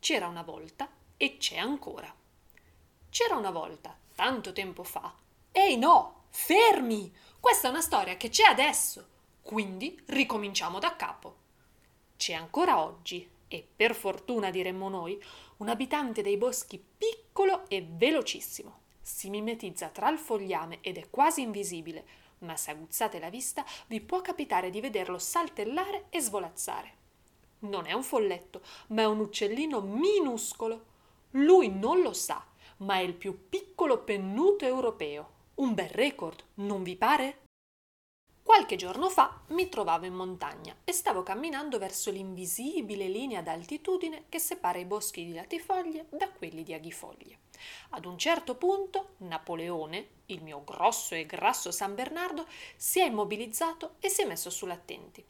C'era una volta e c'è ancora. C'era una volta, tanto tempo fa. Ehi no, fermi! Questa è una storia che c'è adesso. Quindi ricominciamo da capo. C'è ancora oggi, e per fortuna diremmo noi, un abitante dei boschi piccolo e velocissimo. Si mimetizza tra il fogliame ed è quasi invisibile, ma se aguzzate la vista vi può capitare di vederlo saltellare e svolazzare. Non è un folletto, ma è un uccellino minuscolo. Lui non lo sa, ma è il più piccolo pennuto europeo. Un bel record, non vi pare? Qualche giorno fa mi trovavo in montagna e stavo camminando verso l'invisibile linea d'altitudine che separa i boschi di latifoglie da quelli di aghifoglie. Ad un certo punto Napoleone, il mio grosso e grasso San Bernardo, si è immobilizzato e si è messo sull'attenti.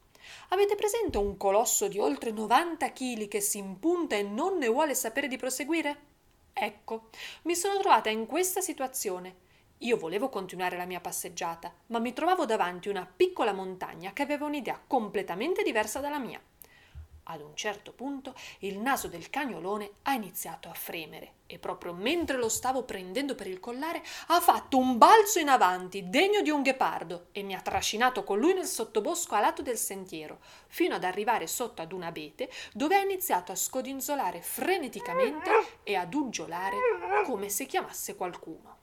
Avete presente un colosso di oltre 90 kg che si impunta e non ne vuole sapere di proseguire? Ecco, mi sono trovata in questa situazione. Io volevo continuare la mia passeggiata, ma mi trovavo davanti una piccola montagna che aveva un'idea completamente diversa dalla mia. Ad un certo punto il naso del cagnolone ha iniziato a fremere e proprio mentre lo stavo prendendo per il collare ha fatto un balzo in avanti degno di un ghepardo e mi ha trascinato con lui nel sottobosco a lato del sentiero, fino ad arrivare sotto ad un abete dove ha iniziato a scodinzolare freneticamente e ad uggiolare come se chiamasse qualcuno.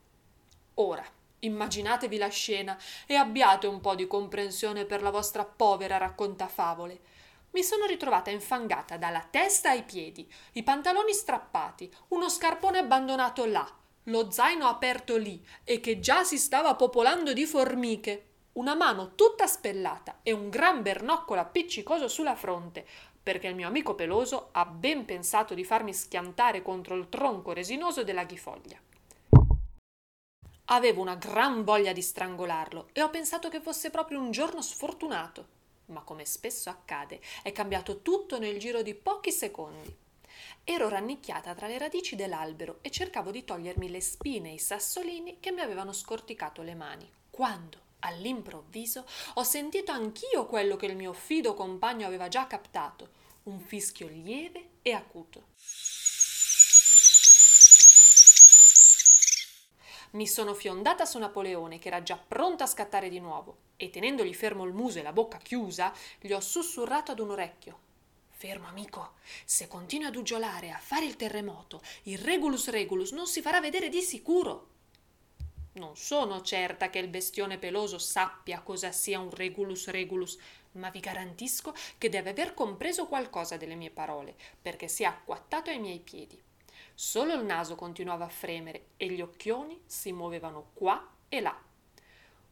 Ora, immaginatevi la scena e abbiate un po' di comprensione per la vostra povera raccontafavole mi sono ritrovata infangata dalla testa ai piedi, i pantaloni strappati, uno scarpone abbandonato là, lo zaino aperto lì e che già si stava popolando di formiche, una mano tutta spellata e un gran bernoccolo appiccicoso sulla fronte, perché il mio amico peloso ha ben pensato di farmi schiantare contro il tronco resinoso della ghifoglia. Avevo una gran voglia di strangolarlo e ho pensato che fosse proprio un giorno sfortunato ma come spesso accade, è cambiato tutto nel giro di pochi secondi. Ero rannicchiata tra le radici dell'albero e cercavo di togliermi le spine e i sassolini che mi avevano scorticato le mani, quando, all'improvviso, ho sentito anch'io quello che il mio fido compagno aveva già captato, un fischio lieve e acuto. Mi sono fiondata su Napoleone, che era già pronto a scattare di nuovo, e tenendogli fermo il muso e la bocca chiusa, gli ho sussurrato ad un orecchio. Fermo, amico, se continui ad uggiolare, a fare il terremoto, il Regulus Regulus non si farà vedere di sicuro. Non sono certa che il bestione peloso sappia cosa sia un Regulus Regulus, ma vi garantisco che deve aver compreso qualcosa delle mie parole, perché si è acquattato ai miei piedi. Solo il naso continuava a fremere e gli occhioni si muovevano qua e là.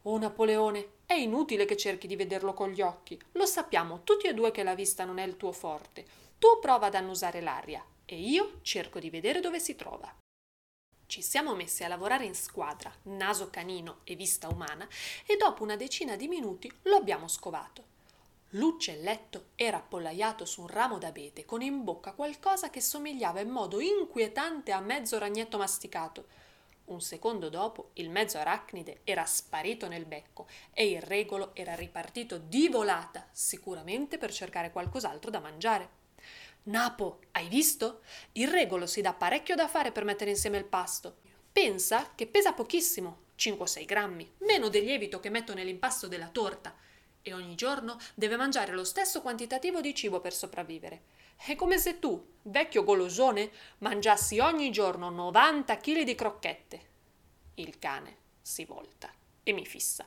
Oh Napoleone, è inutile che cerchi di vederlo con gli occhi. Lo sappiamo tutti e due che la vista non è il tuo forte. Tu prova ad annusare l'aria e io cerco di vedere dove si trova. Ci siamo messi a lavorare in squadra, naso canino e vista umana, e dopo una decina di minuti lo abbiamo scovato. L'uccelletto era appollaiato su un ramo d'abete con in bocca qualcosa che somigliava in modo inquietante a mezzo ragnetto masticato. Un secondo dopo il mezzo arachnide era sparito nel becco e il regolo era ripartito di volata, sicuramente per cercare qualcos'altro da mangiare. Napo, hai visto? Il regolo si dà parecchio da fare per mettere insieme il pasto. Pensa che pesa pochissimo, 5-6 grammi, meno del lievito che metto nell'impasto della torta e ogni giorno deve mangiare lo stesso quantitativo di cibo per sopravvivere. È come se tu, vecchio golosone, mangiassi ogni giorno 90 kg di crocchette. Il cane si volta e mi fissa.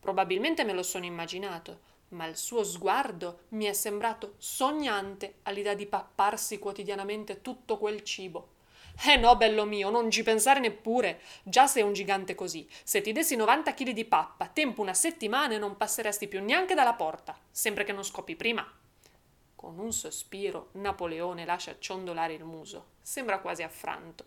Probabilmente me lo sono immaginato, ma il suo sguardo mi è sembrato sognante all'idea di papparsi quotidianamente tutto quel cibo. Eh no, bello mio, non ci pensare neppure. Già sei un gigante così. Se ti dessi 90 kg di pappa, tempo una settimana e non passeresti più neanche dalla porta, sempre che non scopi prima. Con un sospiro, Napoleone lascia ciondolare il muso. Sembra quasi affranto.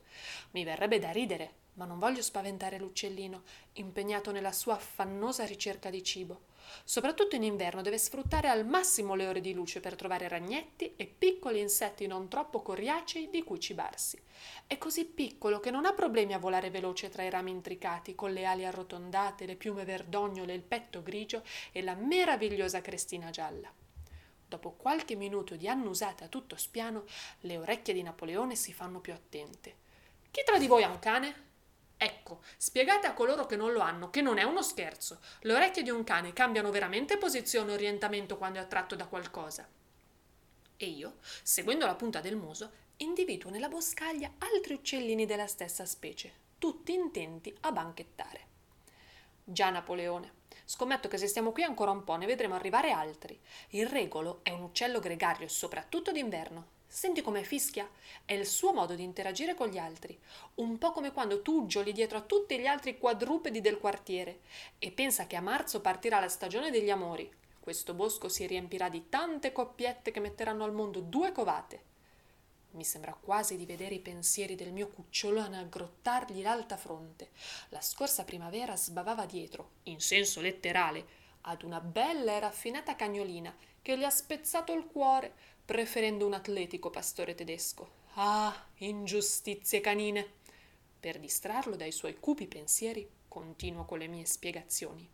Mi verrebbe da ridere, ma non voglio spaventare l'uccellino, impegnato nella sua affannosa ricerca di cibo. Soprattutto in inverno deve sfruttare al massimo le ore di luce per trovare ragnetti e piccoli insetti non troppo coriacei di cui cibarsi. È così piccolo che non ha problemi a volare veloce tra i rami intricati, con le ali arrotondate, le piume verdognole, il petto grigio e la meravigliosa crestina gialla. Dopo qualche minuto di annusata a tutto spiano, le orecchie di Napoleone si fanno più attente. Chi tra di voi ha un cane? Ecco, spiegate a coloro che non lo hanno che non è uno scherzo. Le orecchie di un cane cambiano veramente posizione e orientamento quando è attratto da qualcosa. E io, seguendo la punta del muso, individuo nella boscaglia altri uccellini della stessa specie, tutti intenti a banchettare. Già Napoleone. Scommetto che se stiamo qui ancora un po' ne vedremo arrivare altri. Il regolo è un uccello gregario, soprattutto d'inverno. Senti come fischia? È il suo modo di interagire con gli altri, un po' come quando tu uggioli dietro a tutti gli altri quadrupedi del quartiere e pensa che a marzo partirà la stagione degli amori. Questo bosco si riempirà di tante coppiette che metteranno al mondo due covate. Mi sembra quasi di vedere i pensieri del mio cucciolone aggrottargli l'alta fronte. La scorsa primavera sbavava dietro, in senso letterale, ad una bella e raffinata cagnolina che gli ha spezzato il cuore, preferendo un atletico pastore tedesco. Ah, ingiustizie canine! Per distrarlo dai suoi cupi pensieri, continuo con le mie spiegazioni.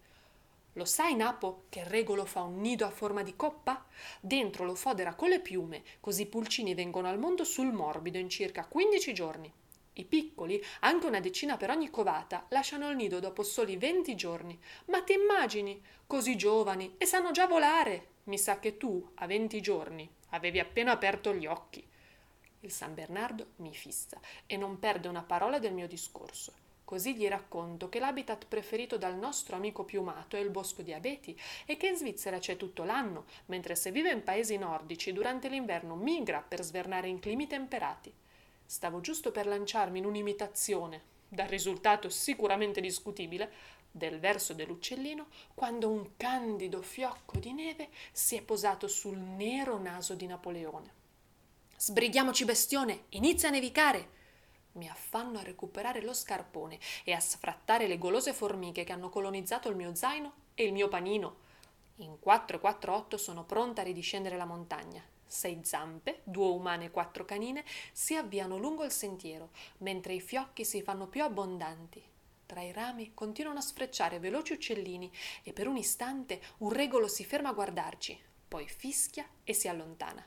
Lo sai, Napo, che regolo fa un nido a forma di coppa? Dentro lo fodera con le piume, così i pulcini vengono al mondo sul morbido in circa 15 giorni. I piccoli, anche una decina per ogni covata, lasciano il nido dopo soli 20 giorni. Ma ti immagini? Così giovani e sanno già volare. Mi sa che tu, a 20 giorni, avevi appena aperto gli occhi. Il San Bernardo mi fissa e non perde una parola del mio discorso. Così gli racconto che l'habitat preferito dal nostro amico piumato è il bosco di abeti e che in Svizzera c'è tutto l'anno, mentre se vive in paesi nordici durante l'inverno migra per svernare in climi temperati. Stavo giusto per lanciarmi in un'imitazione, dal risultato sicuramente discutibile, del verso dell'uccellino, quando un candido fiocco di neve si è posato sul nero naso di Napoleone. Sbrighiamoci, bestione, inizia a nevicare! Mi affanno a recuperare lo scarpone e a sfrattare le golose formiche che hanno colonizzato il mio zaino e il mio panino. In 448 sono pronta a ridiscendere la montagna. Sei zampe, due umane e quattro canine, si avviano lungo il sentiero, mentre i fiocchi si fanno più abbondanti. Tra i rami continuano a sfrecciare veloci uccellini e per un istante un regolo si ferma a guardarci, poi fischia e si allontana.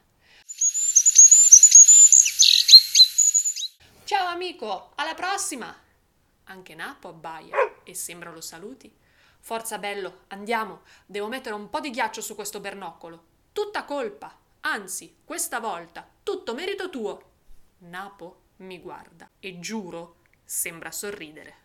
Ciao amico, alla prossima! Anche Napo abbaia e sembra lo saluti. Forza bello, andiamo, devo mettere un po' di ghiaccio su questo bernoccolo. Tutta colpa, anzi, questa volta, tutto merito tuo. Napo mi guarda e giuro, sembra sorridere.